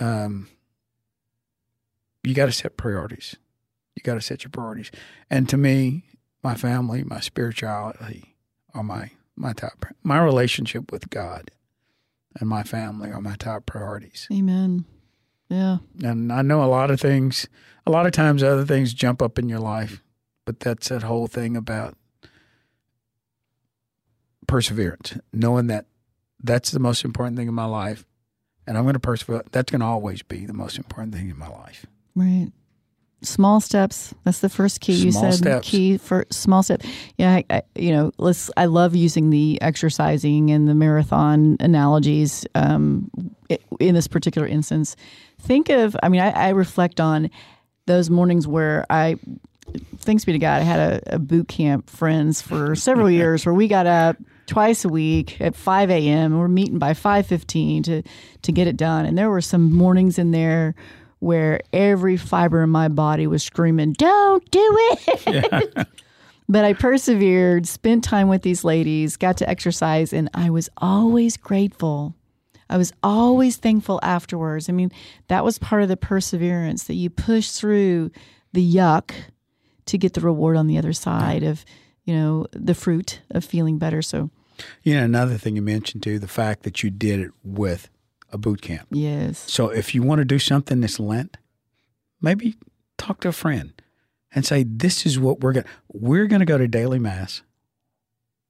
um you got to set priorities you got to set your priorities and to me my family my spirituality are my my top my relationship with god and my family are my top priorities Amen. Yeah, and i know a lot of things a lot of times other things jump up in your life but that's that whole thing about perseverance knowing that that's the most important thing in my life and i'm going to persevere that's going to always be the most important thing in my life right. Small steps. That's the first key you said. steps. Key for small step. Yeah, I, I, you know, let's. I love using the exercising and the marathon analogies um, in this particular instance. Think of. I mean, I, I reflect on those mornings where I thanks be to God, I had a, a boot camp friends for several years where we got up twice a week at 5 a.m. we're meeting by 5.15 to, to get it done. And there were some mornings in there where every fiber in my body was screaming, don't do it. but I persevered, spent time with these ladies, got to exercise, and I was always grateful. I was always thankful afterwards. I mean, that was part of the perseverance that you push through the yuck to get the reward on the other side of, you know, the fruit of feeling better. So, you know another thing you mentioned too the fact that you did it with a boot camp yes. so if you want to do something this lent maybe talk to a friend and say this is what we're going we're going to go to daily mass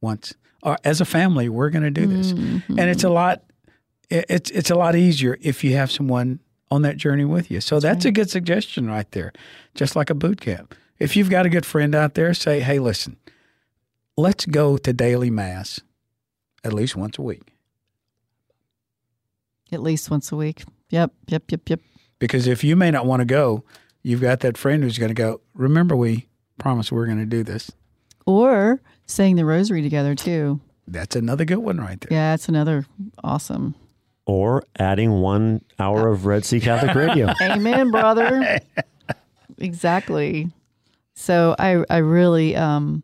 once or as a family we're going to do this Mm-hmm. and it's a lot it's it's a lot easier if you have someone on that journey with you. So that's, a good suggestion right there, just like a boot camp. If you've got a good friend out there, say, hey, listen, let's go to daily mass at least once a week. At least once a week. Yep, yep, yep, yep. Because if you may not want to go, you've got that friend who's going to go, remember, we promised we're going to do this. Or saying the rosary together too. That's another good one right there. Yeah, that's another awesome. Or adding one hour of Red Sea Catholic Radio. Amen, brother. exactly. So I I really um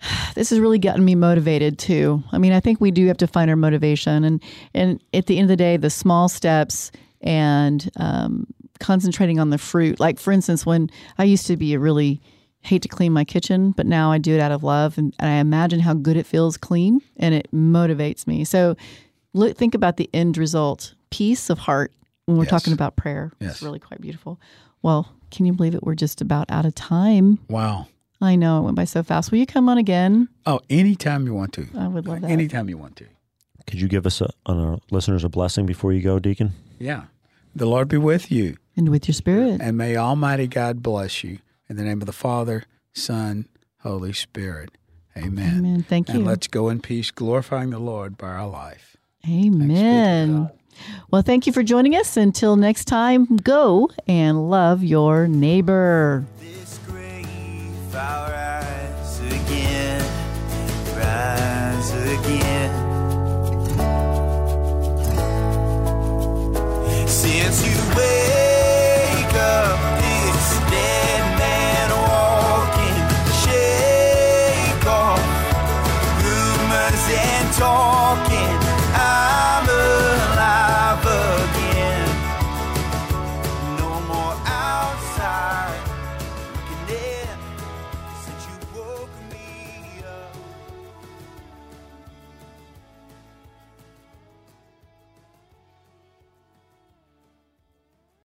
this has really gotten me motivated too. I mean, I think we do have to find our motivation and and at the end of the day, the small steps and um, concentrating on the fruit. Like for instance, when I used to be a really hate to clean my kitchen, but now I do it out of love and, and I imagine how good it feels clean and it motivates me. So look think about the end result. Peace of heart when we're Yes. talking about prayer. Yes. It's really quite beautiful. Well, can you believe it? We're just about out of time. Wow. I know it went by so fast. Will you come on again? Oh, anytime you want to. I would love that. Anytime you want to. Could you give us a, on our listeners a blessing before you go, Deacon? Yeah. The Lord be with you. And with your spirit. And may Almighty God bless you. In the name of the Father, Son, Holy Spirit. Amen. Amen. Thank And you. let's go in peace, glorifying the Lord by our life. Amen. Well, thank you for joining us. Until next time, go and love your neighbor. I'll rise again, rise again. Since you wake up talking.